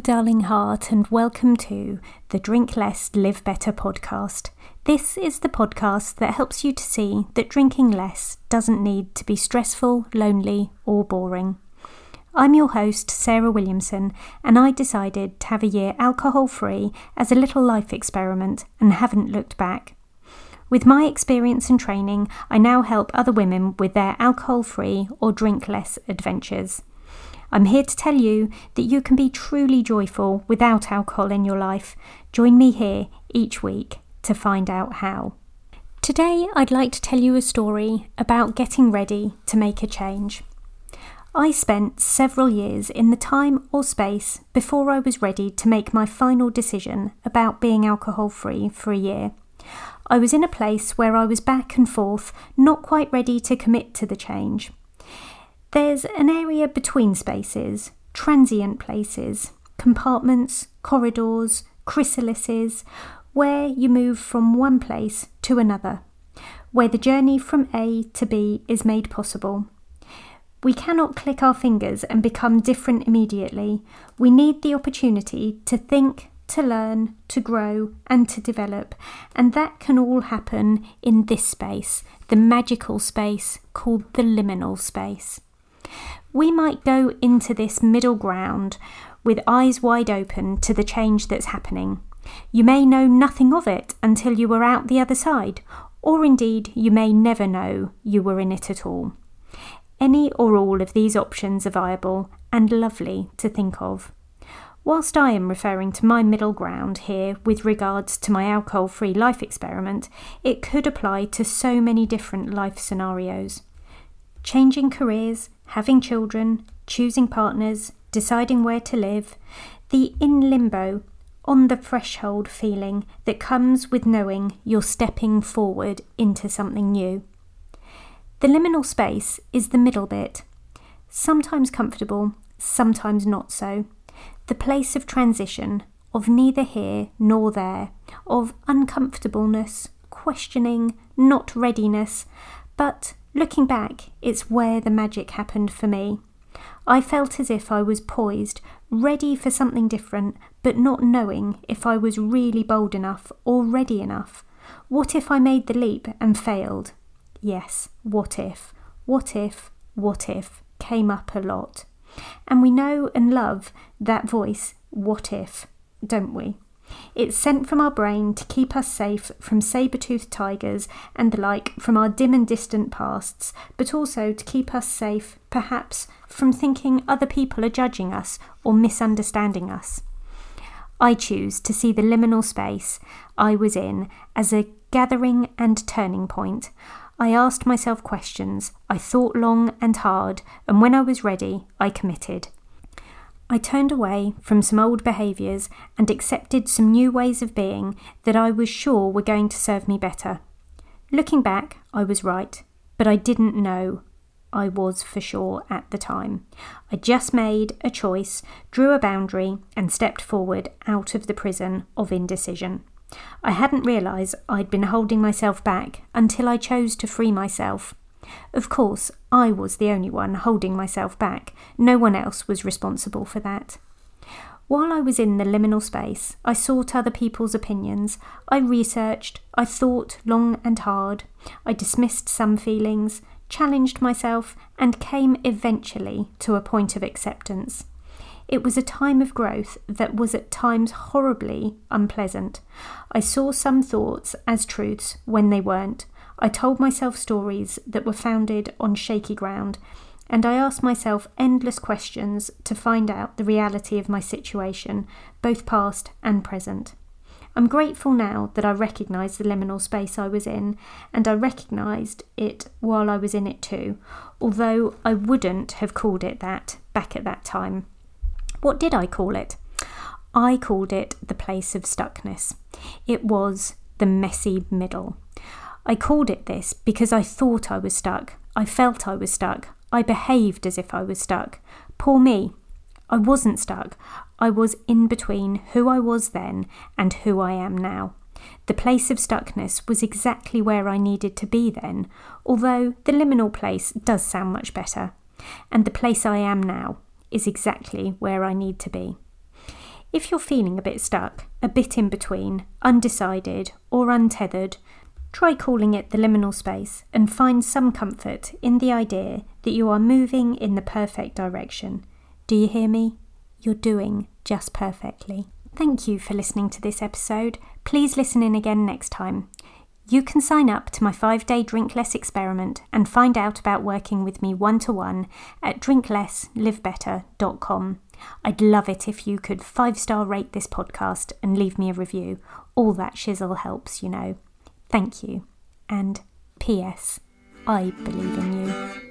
Darling heart, and welcome to the Drink Less, Live Better podcast. This is the podcast that helps you to see that drinking less doesn't need to be stressful, lonely, or boring. I'm your host, Sarah Williamson, and I decided to have a year alcohol free as a little life experiment and haven't looked back. With my experience and training, I now help other women with their alcohol free or drink less adventures. I'm here to tell you that you can be truly joyful without alcohol in your life. Join me here each week to find out how. Today, I'd like to tell you a story about getting ready to make a change. I spent several years in the time or space before I was ready to make my final decision about being alcohol free for a year. I was in a place where I was back and forth, not quite ready to commit to the change. There's an area between spaces, transient places, compartments, corridors, chrysalises, where you move from one place to another, where the journey from A to B is made possible. We cannot click our fingers and become different immediately. We need the opportunity to think, to learn, to grow, and to develop. And that can all happen in this space, the magical space called the liminal space we might go into this middle ground with eyes wide open to the change that's happening. You may know nothing of it until you are out the other side, or indeed you may never know you were in it at all. Any or all of these options are viable and lovely to think of. Whilst I am referring to my middle ground here with regards to my alcohol free life experiment, it could apply to so many different life scenarios. Changing careers, having children, choosing partners, deciding where to live, the in limbo, on the threshold feeling that comes with knowing you're stepping forward into something new. The liminal space is the middle bit, sometimes comfortable, sometimes not so. The place of transition, of neither here nor there, of uncomfortableness, questioning, not readiness, but Looking back, it's where the magic happened for me. I felt as if I was poised, ready for something different, but not knowing if I was really bold enough or ready enough. What if I made the leap and failed? Yes, what if? What if? What if? came up a lot. And we know and love that voice, what if, don't we? It's sent from our brain to keep us safe from saber toothed tigers and the like from our dim and distant pasts, but also to keep us safe, perhaps, from thinking other people are judging us or misunderstanding us. I choose to see the liminal space I was in as a gathering and turning point. I asked myself questions, I thought long and hard, and when I was ready, I committed. I turned away from some old behaviours and accepted some new ways of being that I was sure were going to serve me better. Looking back, I was right, but I didn't know I was for sure at the time. I just made a choice, drew a boundary, and stepped forward out of the prison of indecision. I hadn't realised I'd been holding myself back until I chose to free myself. Of course, I was the only one holding myself back. No one else was responsible for that. While I was in the liminal space, I sought other people's opinions. I researched, I thought long and hard. I dismissed some feelings, challenged myself, and came eventually to a point of acceptance. It was a time of growth that was at times horribly unpleasant. I saw some thoughts as truths when they weren't. I told myself stories that were founded on shaky ground, and I asked myself endless questions to find out the reality of my situation, both past and present. I'm grateful now that I recognised the liminal space I was in, and I recognised it while I was in it too, although I wouldn't have called it that back at that time. What did I call it? I called it the place of stuckness. It was the messy middle. I called it this because I thought I was stuck. I felt I was stuck. I behaved as if I was stuck. Poor me. I wasn't stuck. I was in between who I was then and who I am now. The place of stuckness was exactly where I needed to be then, although the liminal place does sound much better. And the place I am now is exactly where I need to be. If you're feeling a bit stuck, a bit in between, undecided, or untethered, try calling it the liminal space and find some comfort in the idea that you are moving in the perfect direction. Do you hear me? You're doing just perfectly. Thank you for listening to this episode. Please listen in again next time. You can sign up to my five day Drink Less experiment and find out about working with me one to one at drinklesslivebetter.com. I'd love it if you could five star rate this podcast and leave me a review. All that shizzle helps, you know. Thank you. And P.S. I believe in you.